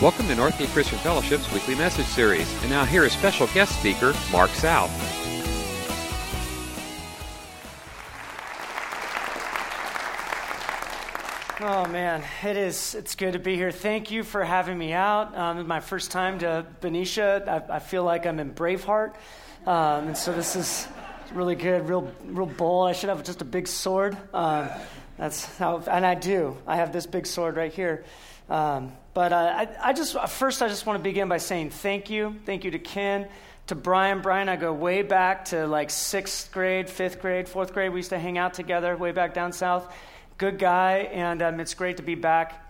Welcome to Northgate Christian Fellowship's weekly message series. And now here is special guest speaker, Mark South. Oh man, it is. It's good to be here. Thank you for having me out. Um, my first time to Benicia. I, I, feel like I'm in Braveheart, um, and so this is really good. Real, real bold. I should have just a big sword. Um, that's how, and I do. I have this big sword right here. Um, but uh, I, I just first, I just want to begin by saying thank you, thank you to Ken, to Brian. Brian, I go way back to like sixth grade, fifth grade, fourth grade. We used to hang out together way back down south. Good guy, and um, it's great to be back.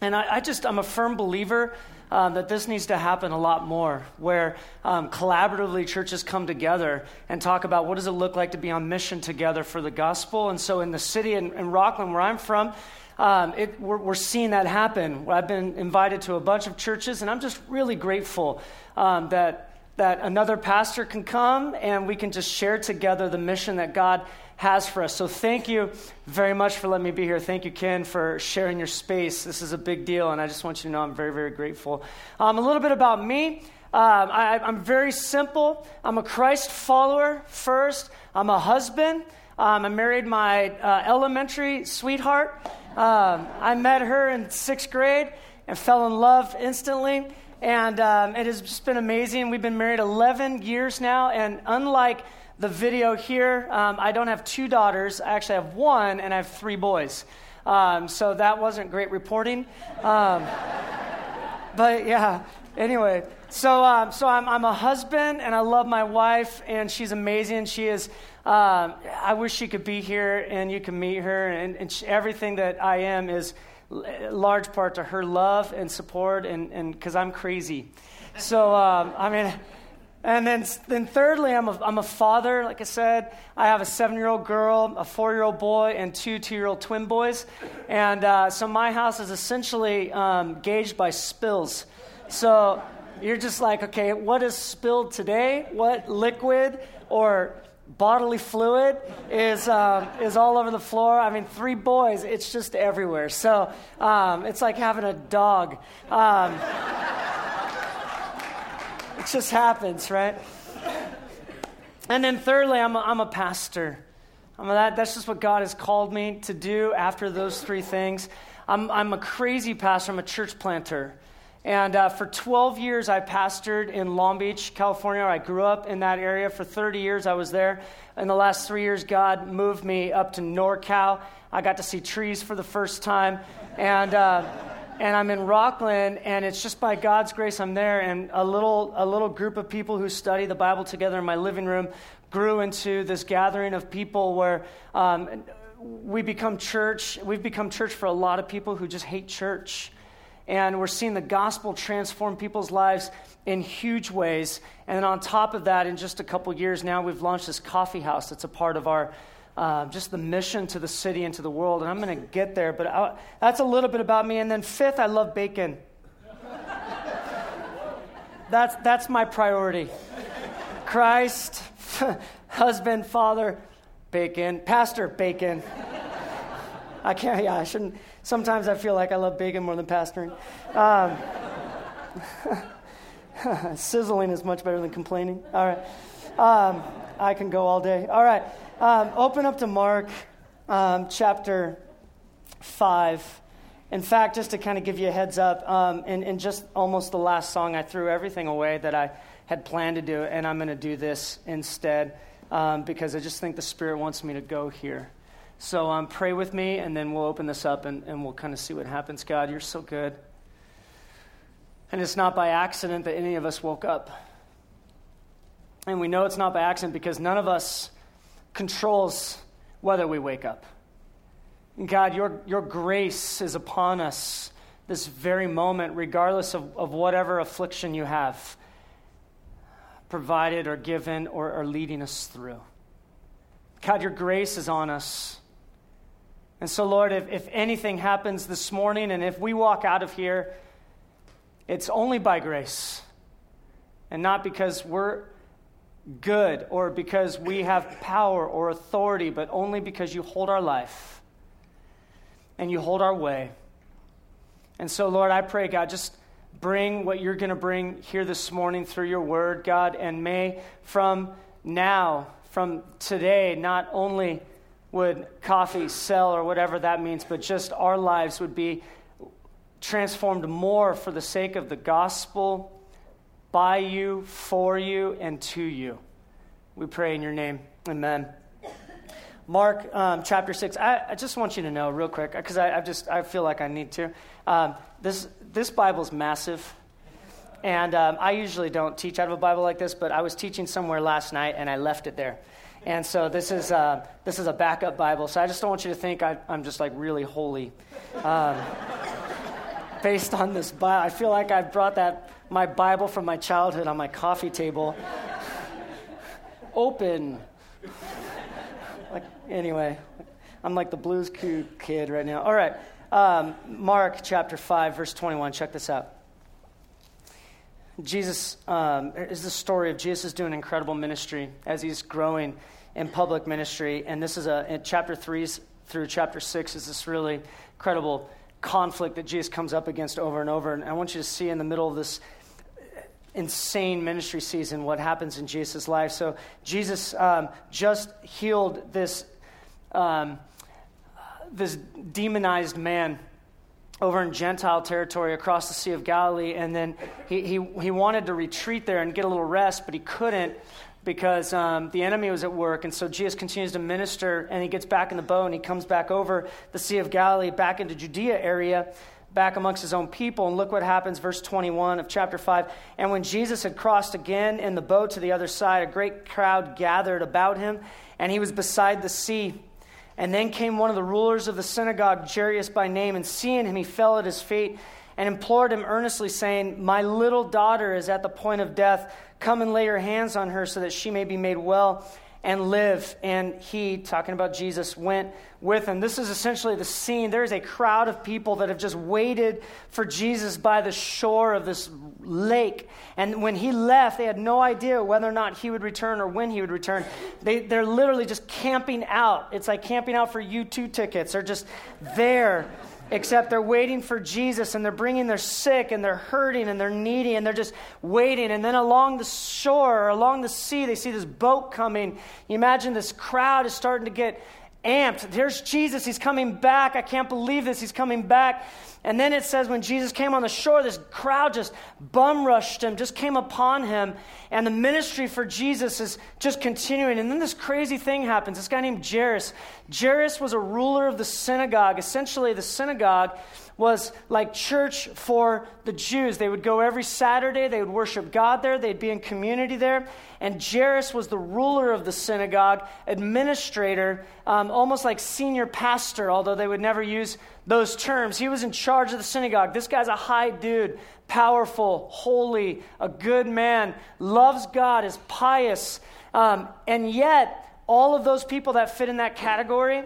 And I, I just, I'm a firm believer um, that this needs to happen a lot more, where um, collaboratively churches come together and talk about what does it look like to be on mission together for the gospel. And so in the city in, in Rocklin, where I'm from, um, it, we're, we're, seeing that happen. I've been invited to a bunch of churches, and I'm just really grateful um, that, that another pastor can come and we can just share together the mission that God has for us. So thank you very much for letting me be here. Thank you, Ken, for sharing your space. This is a big deal, and I just want you to know I'm very, very grateful. Um, a little bit about me. Um, I, I'm very simple. I'm a Christ follower first. I'm a husband. Um, I married my uh, elementary sweetheart. Um, I met her in sixth grade and fell in love instantly. And um, it has just been amazing. We've been married 11 years now. And unlike the video here, um, I don't have two daughters. I actually have one, and I have three boys. Um, so that wasn't great reporting. Um, but yeah, anyway. So, um, so I'm, I'm a husband, and I love my wife, and she's amazing. She is um, I wish she could be here and you can meet her. And, and she, everything that I am is large part to her love and support, and because I'm crazy. So, um, I mean, and then, then thirdly, I'm a, I'm a father. Like I said, I have a seven year old girl, a four year old boy, and two two year old twin boys. And uh, so my house is essentially um, gauged by spills. So you're just like, okay, what is spilled today? What liquid or bodily fluid is, um, is all over the floor. I mean, three boys, it's just everywhere. So um, it's like having a dog. Um, it just happens, right? And then thirdly, I'm a, I'm a pastor. I'm a, that, that's just what God has called me to do after those three things. I'm, I'm a crazy pastor, I'm a church planter. And uh, for 12 years, I pastored in Long Beach, California. I grew up in that area. For 30 years, I was there. In the last three years, God moved me up to NorCal. I got to see trees for the first time. And, uh, and I'm in Rocklin, and it's just by God's grace I'm there. And a little, a little group of people who study the Bible together in my living room grew into this gathering of people where um, we become church. We've become church for a lot of people who just hate church and we're seeing the gospel transform people's lives in huge ways. And then on top of that, in just a couple years now, we've launched this coffee house that's a part of our uh, just the mission to the city and to the world. And I'm going to get there, but I, that's a little bit about me. And then fifth, I love bacon. that's that's my priority. Christ, husband, father, bacon, pastor, bacon. I can't. Yeah, I shouldn't. Sometimes I feel like I love bacon more than pastoring. Um, sizzling is much better than complaining. All right. Um, I can go all day. All right. Um, open up to Mark um, chapter 5. In fact, just to kind of give you a heads up, um, in, in just almost the last song, I threw everything away that I had planned to do, and I'm going to do this instead um, because I just think the Spirit wants me to go here. So um, pray with me, and then we'll open this up and, and we'll kind of see what happens. God, you're so good. And it's not by accident that any of us woke up. And we know it's not by accident because none of us controls whether we wake up. God, your, your grace is upon us this very moment, regardless of, of whatever affliction you have provided or given or, or leading us through. God, your grace is on us. And so, Lord, if, if anything happens this morning and if we walk out of here, it's only by grace and not because we're good or because we have power or authority, but only because you hold our life and you hold our way. And so, Lord, I pray, God, just bring what you're going to bring here this morning through your word, God, and may from now, from today, not only would coffee sell or whatever that means, but just our lives would be transformed more for the sake of the gospel, by you, for you, and to you. We pray in your name. Amen. Mark um, chapter 6. I, I, just want you to know real quick, because I, I, just I feel like I need to. Um, this, this Bible's massive. And um, I usually don't teach out of a Bible like this, but I was teaching somewhere last night and I left it there. And so this is, uh, this is a backup Bible. So I just don't want you to think I, am just like really holy. Um, based on this Bible. I feel like I've brought that, my Bible from my childhood on my coffee table. Open. Like, anyway, I'm like the blues kid right now. All right. Um, Mark chapter 5, verse 21. Check this out. Jesus um, is the story of Jesus doing incredible ministry as he's growing in public ministry. And this is a, chapter 3 through chapter 6 is this really incredible conflict that Jesus comes up against over and over. And I want you to see in the middle of this insane ministry season what happens in Jesus' life. So Jesus um, just healed this, um, this demonized man over in Gentile territory across the Sea of Galilee, and then he, he, he wanted to retreat there and get a little rest, but he couldn't because um, the enemy was at work. And so Jesus continues to minister, and he gets back in the boat, and he comes back over the Sea of Galilee, back into Judea area, back amongst his own people. And look what happens, verse 21 of chapter 5. And when Jesus had crossed again in the boat to the other side, a great crowd gathered about him, and he was beside the sea. And then came one of the rulers of the synagogue, Jairus by name, and seeing him, he fell at his feet and implored him earnestly, saying, My little daughter is at the point of death. Come and lay your hands on her so that she may be made well and live. And he, talking about Jesus, went with him. This is essentially the scene. There is a crowd of people that have just waited for Jesus by the shore of this lake. And when he left, they had no idea whether or not he would return or when he would return. They, they're literally just camping out. It's like camping out for U2 tickets. They're just there except they're waiting for Jesus and they're bringing their sick and they're hurting and they're needy and they're just waiting. And then along the shore or along the sea, they see this boat coming. You imagine this crowd is starting to get amped. There's Jesus. He's coming back. I can't believe this. He's coming back. And then it says when Jesus came on the shore, this crowd just bum rushed him, just came upon him. And the ministry for Jesus is just continuing. And then this crazy thing happens. This guy named Jairus. Jairus was a ruler of the synagogue. Essentially, the synagogue was like church for the Jews. They would go every Saturday, they would worship God there, they'd be in community there. And Jairus was the ruler of the synagogue, administrator, um, almost like senior pastor, although they would never use those terms. He was in charge of the synagogue. This guy's a high dude, powerful, holy, a good man, loves God, is pious. Um, and yet, all of those people that fit in that category,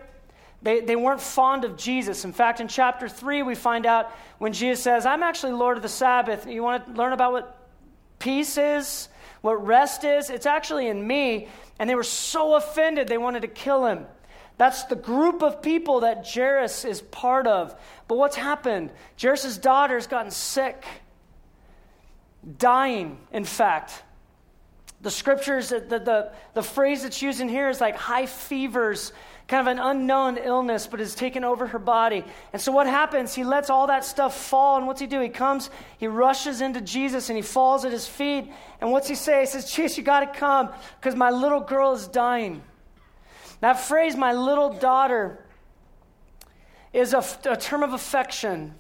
they, they weren't fond of Jesus. In fact, in chapter 3, we find out when Jesus says, I'm actually Lord of the Sabbath. You want to learn about what peace is, what rest is? It's actually in me. And they were so offended, they wanted to kill him. That's the group of people that Jairus is part of. But what's happened? Jairus' daughter has gotten sick, dying, in fact. The scriptures, the, the, the phrase that's used in here is like high fevers, kind of an unknown illness, but has taken over her body. And so what happens? He lets all that stuff fall, and what's he do? He comes, he rushes into Jesus, and he falls at his feet. And what's he say? He says, Jesus, you got to come because my little girl is dying. That phrase, my little daughter, is a, a term of affection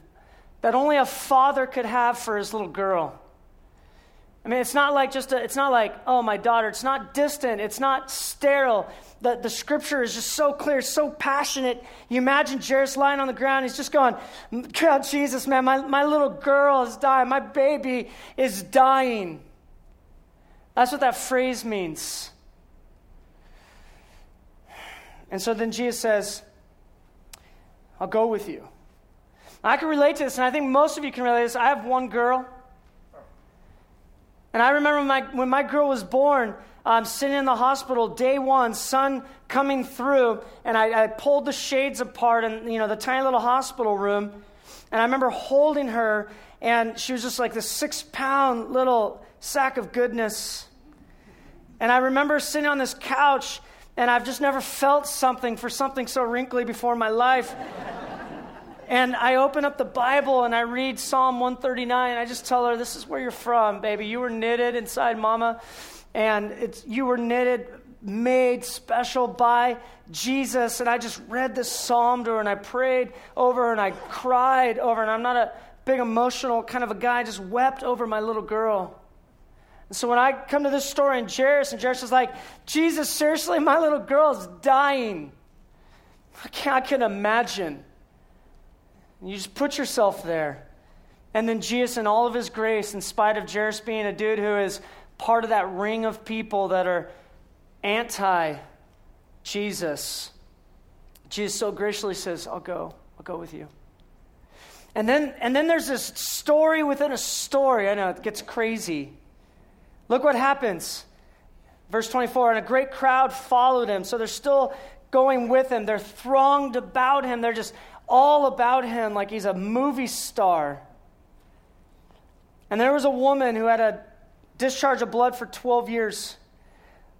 that only a father could have for his little girl. I mean, it's not like just a, it's not like, oh, my daughter. It's not distant. It's not sterile. The, the scripture is just so clear, so passionate. You imagine Jairus lying on the ground. He's just going, God, Jesus, man, my, my little girl is dying. My baby is dying. That's what that phrase means. And so then Jesus says, I'll go with you. I can relate to this, and I think most of you can relate to this. I have one girl. And I remember when my, when my girl was born, um, sitting in the hospital, day one, sun coming through, and I, I pulled the shades apart in you know, the tiny little hospital room. And I remember holding her, and she was just like this six pound little sack of goodness. And I remember sitting on this couch, and I've just never felt something for something so wrinkly before in my life. And I open up the Bible and I read Psalm 139. I just tell her, This is where you're from, baby. You were knitted inside mama, and it's, you were knitted, made special by Jesus. And I just read this psalm to her and I prayed over her and I cried over her. And I'm not a big emotional kind of a guy, I just wept over my little girl. And so when I come to this story in Jairus, and Jairus is like, Jesus, seriously, my little girl is dying. I I can imagine. You just put yourself there. And then Jesus, in all of his grace, in spite of Jairus being a dude who is part of that ring of people that are anti Jesus, Jesus so graciously says, I'll go. I'll go with you. And then, and then there's this story within a story. I know it gets crazy. Look what happens. Verse 24 And a great crowd followed him. So they're still going with him. They're thronged about him. They're just all about him like he's a movie star. And there was a woman who had a discharge of blood for 12 years,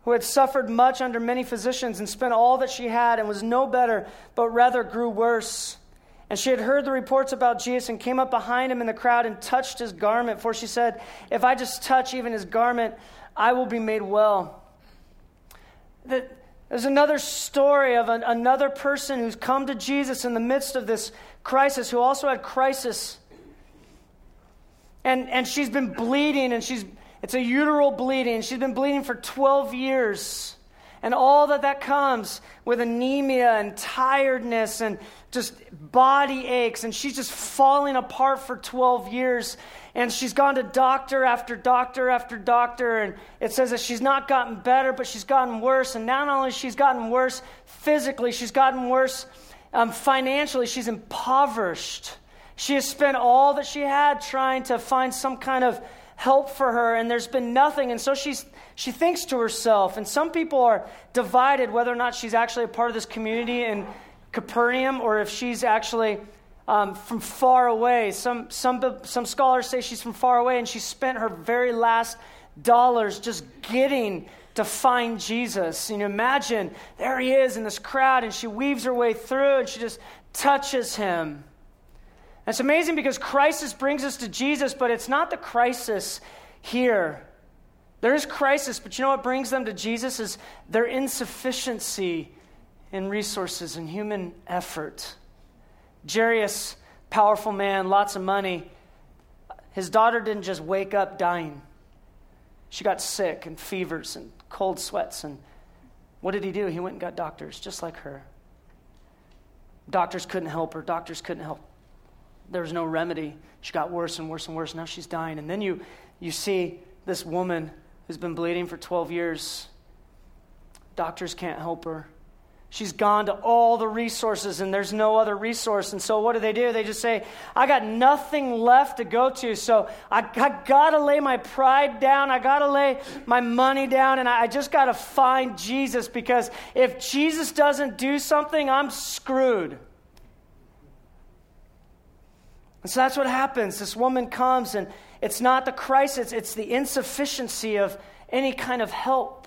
who had suffered much under many physicians and spent all that she had and was no better, but rather grew worse. And she had heard the reports about Jesus and came up behind him in the crowd and touched his garment. For she said, If I just touch even his garment, I will be made well. There's another story of an, another person who's come to Jesus in the midst of this crisis, who also had crisis. And, and she's been bleeding, and she's, it's a uteral bleeding. She's been bleeding for 12 years. And all that that comes with anemia and tiredness and just body aches, and she's just falling apart for 12 years. And she's gone to doctor after doctor after doctor, and it says that she's not gotten better, but she's gotten worse. And not only she's gotten worse physically, she's gotten worse um, financially. She's impoverished. She has spent all that she had trying to find some kind of help for her, and there's been nothing. And so she's, she thinks to herself, and some people are divided whether or not she's actually a part of this community and Capernaum or if she's actually um, from far away. Some, some, some scholars say she's from far away and she spent her very last dollars just getting to find Jesus. And you imagine there he is in this crowd and she weaves her way through and she just touches him. It's amazing because crisis brings us to Jesus, but it's not the crisis here. There is crisis, but you know what brings them to Jesus is their insufficiency in resources and human effort. Jairus, powerful man, lots of money. His daughter didn't just wake up dying. She got sick and fevers and cold sweats. And what did he do? He went and got doctors, just like her. Doctors couldn't help her. Doctors couldn't help. There was no remedy. She got worse and worse and worse. Now she's dying. And then you, you see this woman who's been bleeding for 12 years. Doctors can't help her. She's gone to all the resources and there's no other resource. And so what do they do? They just say, I got nothing left to go to. So I, I got to lay my pride down. I got to lay my money down. And I, I just got to find Jesus because if Jesus doesn't do something, I'm screwed. And so that's what happens. This woman comes and it's not the crisis, it's the insufficiency of any kind of help.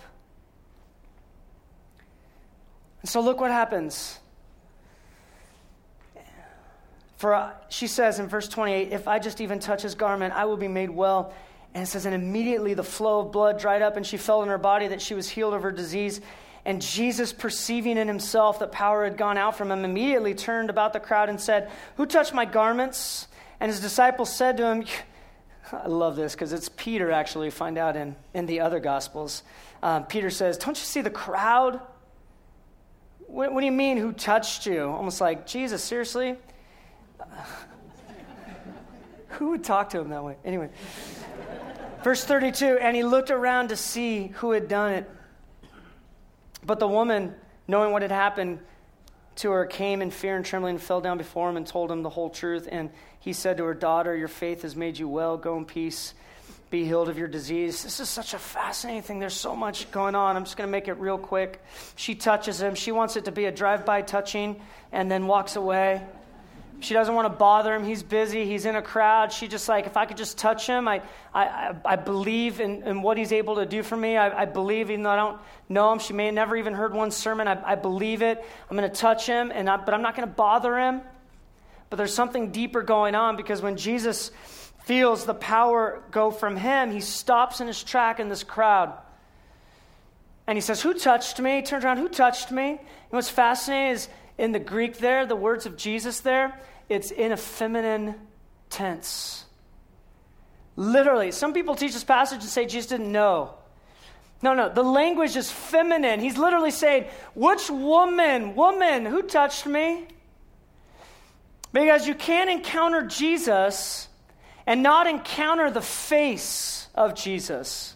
And so look what happens. For uh, she says in verse 28, if I just even touch his garment, I will be made well. And it says, and immediately the flow of blood dried up, and she felt in her body that she was healed of her disease. And Jesus, perceiving in himself that power had gone out from him, immediately turned about the crowd and said, Who touched my garments? And his disciples said to him, I love this because it's Peter actually, find out in, in the other Gospels. Um, Peter says, Don't you see the crowd? What, what do you mean, who touched you? Almost like, Jesus, seriously? who would talk to him that way? Anyway. Verse 32 And he looked around to see who had done it. But the woman, knowing what had happened to her, came in fear and trembling and fell down before him and told him the whole truth. And he said to her, Daughter, your faith has made you well. Go in peace be healed of your disease. This is such a fascinating thing. There's so much going on. I'm just going to make it real quick. She touches him. She wants it to be a drive by touching and then walks away. She doesn't want to bother him. He's busy. He's in a crowd. She just like, if I could just touch him, I, I, I believe in, in what he's able to do for me. I, I believe, even though I don't know him, she may have never even heard one sermon. I, I believe it. I'm going to touch him, and I, but I'm not going to bother him. But there's something deeper going on because when Jesus feels the power go from him, he stops in his track in this crowd. And he says, Who touched me? He turns around, Who touched me? And what's fascinating is in the Greek there, the words of Jesus there, it's in a feminine tense. Literally, some people teach this passage and say Jesus didn't know. No, no, the language is feminine. He's literally saying, Which woman, woman, who touched me? Because you can't encounter Jesus and not encounter the face of Jesus.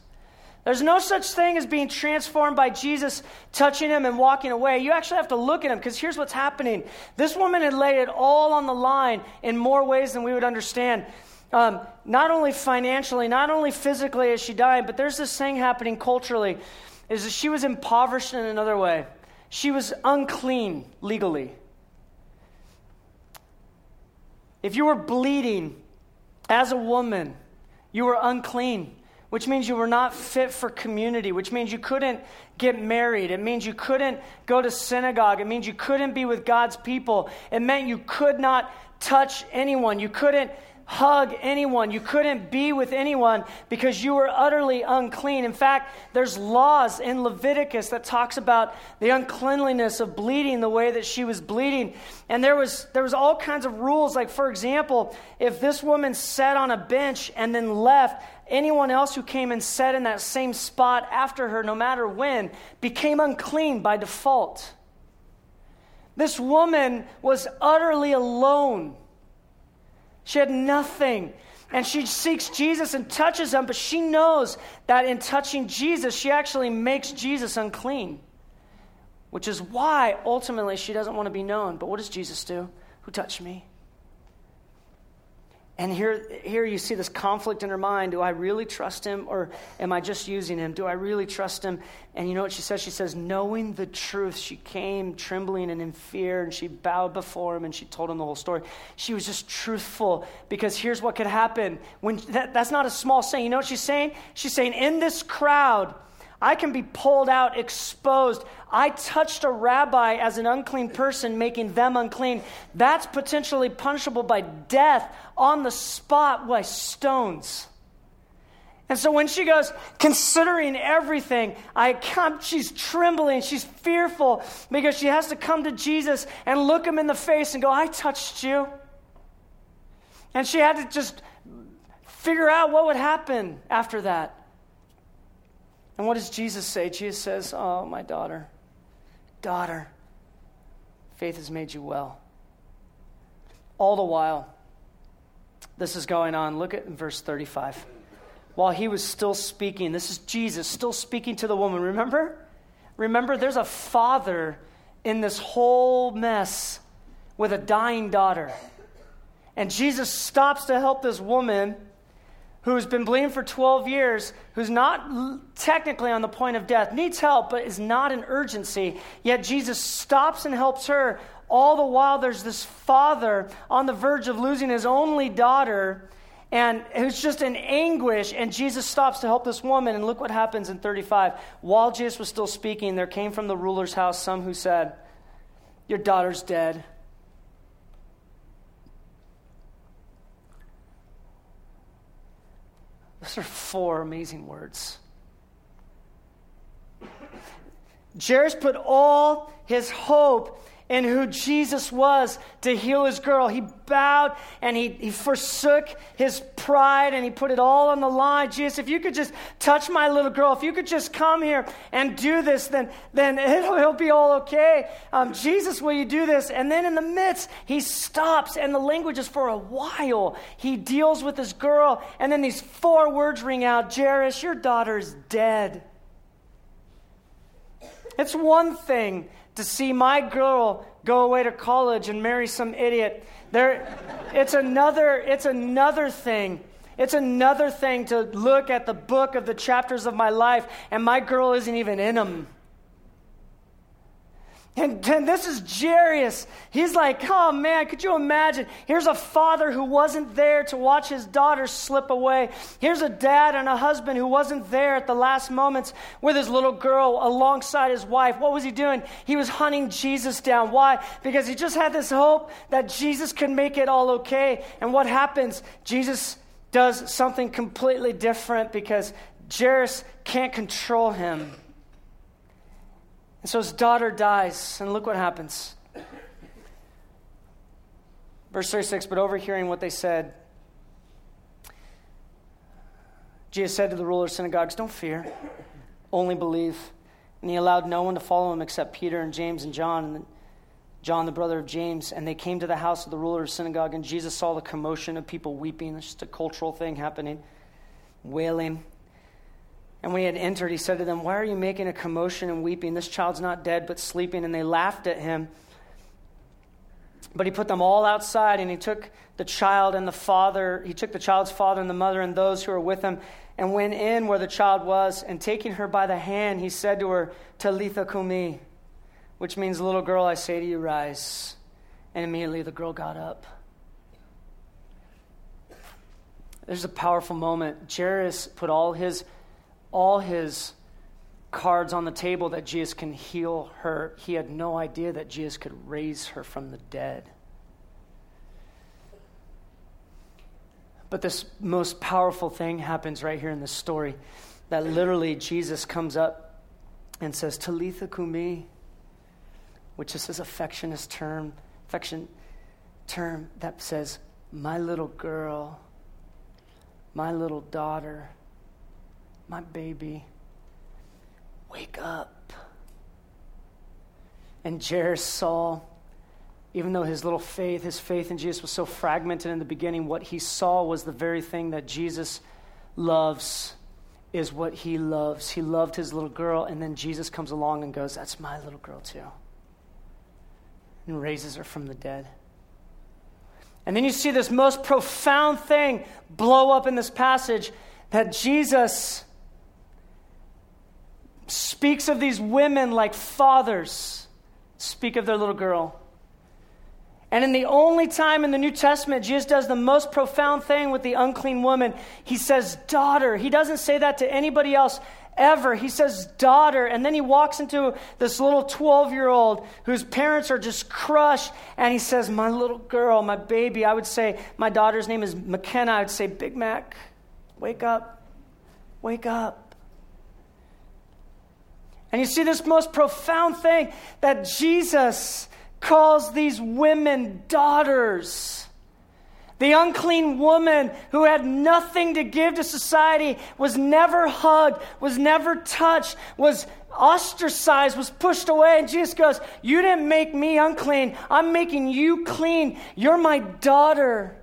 There's no such thing as being transformed by Jesus touching him and walking away. You actually have to look at him because here's what's happening. This woman had laid it all on the line in more ways than we would understand. Um, not only financially, not only physically as she died, but there's this thing happening culturally is that she was impoverished in another way. She was unclean legally. If you were bleeding as a woman, you were unclean which means you were not fit for community, which means you couldn't get married. It means you couldn't go to synagogue. It means you couldn't be with God's people. It meant you could not touch anyone. You couldn't hug anyone. You couldn't be with anyone because you were utterly unclean. In fact, there's laws in Leviticus that talks about the uncleanliness of bleeding the way that she was bleeding. And there was there was all kinds of rules like for example, if this woman sat on a bench and then left, anyone else who came and sat in that same spot after her no matter when became unclean by default. This woman was utterly alone. She had nothing. And she seeks Jesus and touches him, but she knows that in touching Jesus, she actually makes Jesus unclean. Which is why ultimately she doesn't want to be known. But what does Jesus do? Who touched me? And here, here you see this conflict in her mind. Do I really trust him or am I just using him? Do I really trust him? And you know what she says? She says, knowing the truth, she came trembling and in fear and she bowed before him and she told him the whole story. She was just truthful because here's what could happen. When that, that's not a small saying. You know what she's saying? She's saying, in this crowd, I can be pulled out, exposed. I touched a rabbi as an unclean person, making them unclean. That's potentially punishable by death on the spot by stones. And so when she goes, considering everything, I come, she's trembling, she's fearful because she has to come to Jesus and look him in the face and go, I touched you. And she had to just figure out what would happen after that. And what does Jesus say? Jesus says, Oh, my daughter, daughter, faith has made you well. All the while, this is going on. Look at verse 35. While he was still speaking, this is Jesus still speaking to the woman. Remember? Remember, there's a father in this whole mess with a dying daughter. And Jesus stops to help this woman who's been bleeding for 12 years, who's not technically on the point of death, needs help, but is not an urgency. Yet Jesus stops and helps her. All the while, there's this father on the verge of losing his only daughter, and who's just in anguish. And Jesus stops to help this woman. And look what happens in 35. While Jesus was still speaking, there came from the ruler's house some who said, Your daughter's dead. Those are four amazing words. Jairus put all his hope in who Jesus was to heal his girl. He bowed and he, he forsook his pride and he put it all on the line. Jesus, if you could just touch my little girl, if you could just come here and do this, then, then it'll, it'll be all okay. Um, Jesus, will you do this? And then in the midst, he stops and the language is for a while. He deals with his girl and then these four words ring out Jairus, your daughter's dead. It's one thing to see my girl go away to college and marry some idiot. There, it's another, it's another thing. It's another thing to look at the book of the chapters of my life and my girl isn't even in them. And, this is Jairus. He's like, oh man, could you imagine? Here's a father who wasn't there to watch his daughter slip away. Here's a dad and a husband who wasn't there at the last moments with his little girl alongside his wife. What was he doing? He was hunting Jesus down. Why? Because he just had this hope that Jesus could make it all okay. And what happens? Jesus does something completely different because Jairus can't control him. And so his daughter dies, and look what happens. Verse 36 But overhearing what they said, Jesus said to the ruler of synagogues, Don't fear, only believe. And he allowed no one to follow him except Peter and James and John, and John, the brother of James. And they came to the house of the ruler of synagogue, and Jesus saw the commotion of people weeping. It's just a cultural thing happening, wailing. And when he had entered, he said to them, Why are you making a commotion and weeping? This child's not dead, but sleeping. And they laughed at him. But he put them all outside, and he took the child and the father, he took the child's father and the mother and those who were with him, and went in where the child was. And taking her by the hand, he said to her, Talitha cumi, which means, Little girl, I say to you, rise. And immediately the girl got up. There's a powerful moment. Jairus put all his all his cards on the table that Jesus can heal her. He had no idea that Jesus could raise her from the dead. But this most powerful thing happens right here in this story that literally Jesus comes up and says, Talitha cumi, which is his affectionate term, affection term that says, my little girl, my little daughter my baby, wake up. And Jairus saw, even though his little faith, his faith in Jesus was so fragmented in the beginning, what he saw was the very thing that Jesus loves, is what he loves. He loved his little girl, and then Jesus comes along and goes, That's my little girl too. And raises her from the dead. And then you see this most profound thing blow up in this passage that Jesus speaks of these women like fathers speak of their little girl. And in the only time in the New Testament, Jesus does the most profound thing with the unclean woman. He says, daughter. He doesn't say that to anybody else ever. He says, daughter. And then he walks into this little 12 year old whose parents are just crushed. And he says, my little girl, my baby. I would say, my daughter's name is McKenna. I would say, Big Mac, wake up. Wake up. And you see this most profound thing that Jesus calls these women daughters. The unclean woman who had nothing to give to society was never hugged, was never touched, was ostracized, was pushed away. And Jesus goes, You didn't make me unclean. I'm making you clean. You're my daughter.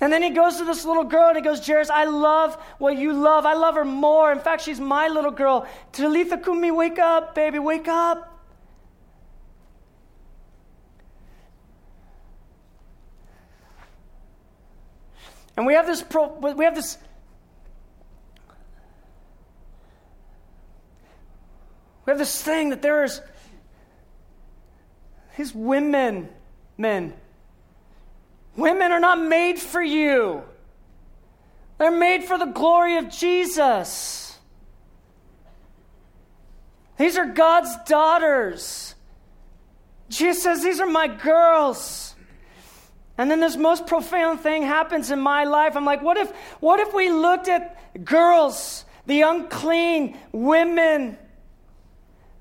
And then he goes to this little girl and he goes, Jairus, I love what you love. I love her more. In fact, she's my little girl. Talitha Kumi, wake up, baby, wake up. And we have this, pro, we have this, we have this thing that there is these women, men, Women are not made for you, they're made for the glory of Jesus. These are God's daughters. Jesus says, These are my girls. And then this most profound thing happens in my life. I'm like, what if, what if we looked at girls, the unclean, women,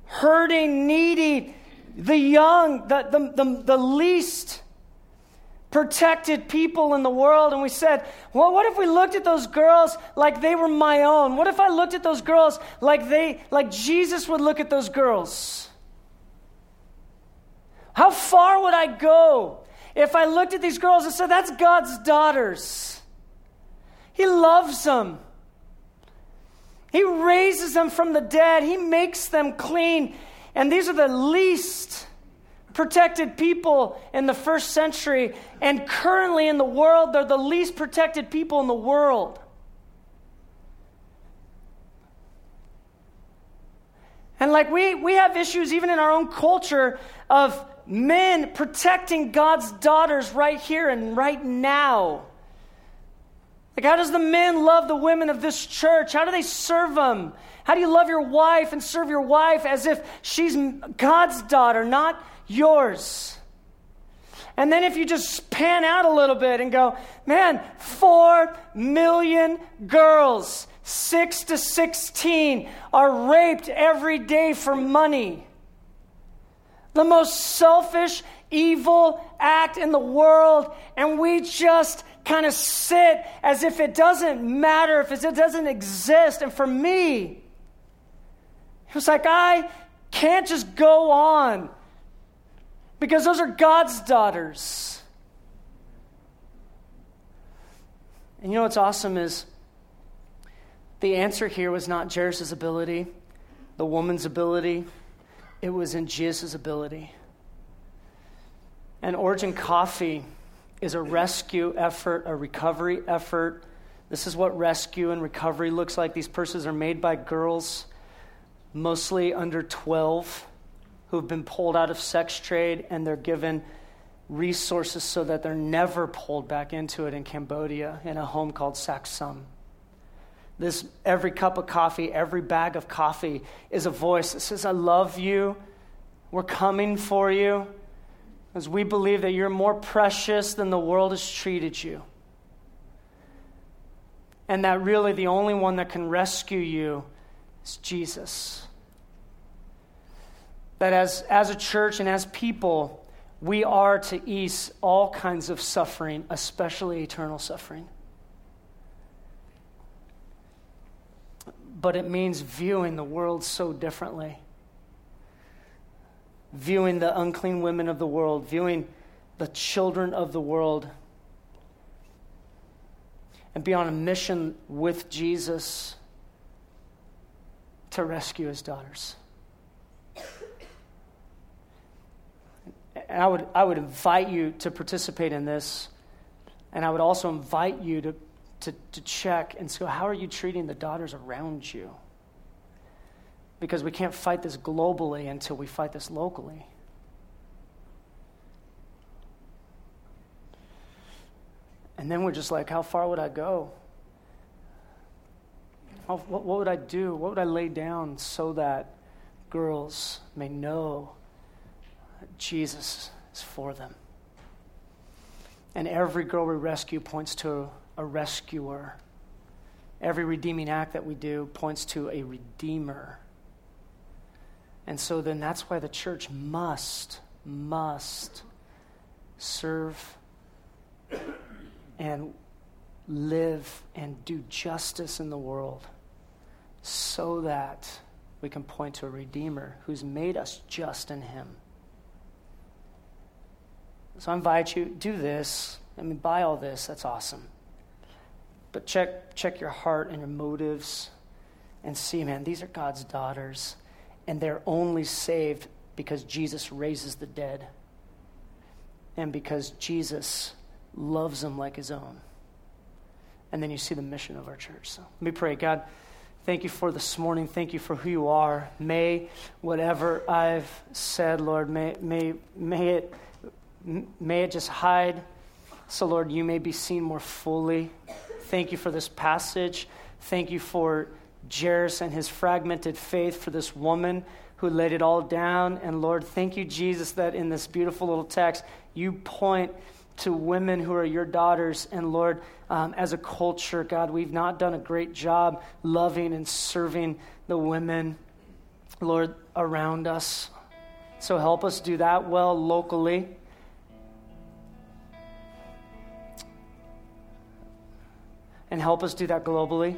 hurting, needy, the young, the, the, the, the least? Protected people in the world and we said, well, what if we looked at those girls like they were my own? What if I looked at those girls like they like Jesus would look at those girls? How far would I go if I looked at these girls and said, that's God's daughters? He loves them. He raises them from the dead. He makes them clean. And these are the least protected people in the first century, and currently in the world, they're the least protected people in the world. And like we, we have issues even in our own culture of men protecting God's daughters right here and right now. Like, how does the men love the women of this church? How do they serve them? How do you love your wife and serve your wife as if she's God's daughter, not yours? And then if you just pan out a little bit and go, man, four million girls, six to 16, are raped every day for money. The most selfish, evil act in the world, and we just kind of sit as if it doesn't matter, if it doesn't exist. And for me, it was like, I can't just go on because those are God's daughters. And you know what's awesome is the answer here was not Jairus' ability, the woman's ability, it was in Jesus' ability. And Origin Coffee is a rescue effort, a recovery effort. This is what rescue and recovery looks like. These purses are made by girls, mostly under 12 who've been pulled out of sex trade and they're given resources so that they're never pulled back into it in Cambodia in a home called Sak Saum. This every cup of coffee, every bag of coffee is a voice that says, I love you. We're coming for you. As we believe that you're more precious than the world has treated you. And that really the only one that can rescue you is Jesus that as, as a church and as people, we are to ease all kinds of suffering, especially eternal suffering. But it means viewing the world so differently. Viewing the unclean women of the world, viewing the children of the world, and be on a mission with Jesus to rescue his daughters. And I would, I would invite you to participate in this. And I would also invite you to, to, to check and see how are you treating the daughters around you? Because we can't fight this globally until we fight this locally. And then we're just like, how far would I go? How, what, what would I do? What would I lay down so that girls may know Jesus is for them. And every girl we rescue points to a rescuer. Every redeeming act that we do points to a redeemer. And so then that's why the church must, must serve and live and do justice in the world so that we can point to a Redeemer who's made us just in Him. So I invite you, do this. I mean, buy all this. That's awesome. But check, check your heart and your motives and see, man, these are God's daughters, and they're only saved because Jesus raises the dead and because Jesus loves them like his own. And then you see the mission of our church. So let me pray. God, thank you for this morning. Thank you for who you are. May whatever I've said, Lord, may, may, may it May it just hide so, Lord, you may be seen more fully. Thank you for this passage. Thank you for Jairus and his fragmented faith, for this woman who laid it all down. And Lord, thank you, Jesus, that in this beautiful little text, you point to women who are your daughters. And Lord, um, as a culture, God, we've not done a great job loving and serving the women, Lord, around us. So help us do that well locally. And help us do that globally.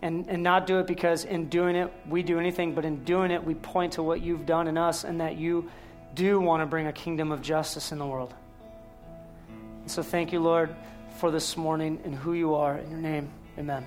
And, and not do it because in doing it we do anything, but in doing it we point to what you've done in us and that you do want to bring a kingdom of justice in the world. And so thank you, Lord, for this morning and who you are. In your name, amen.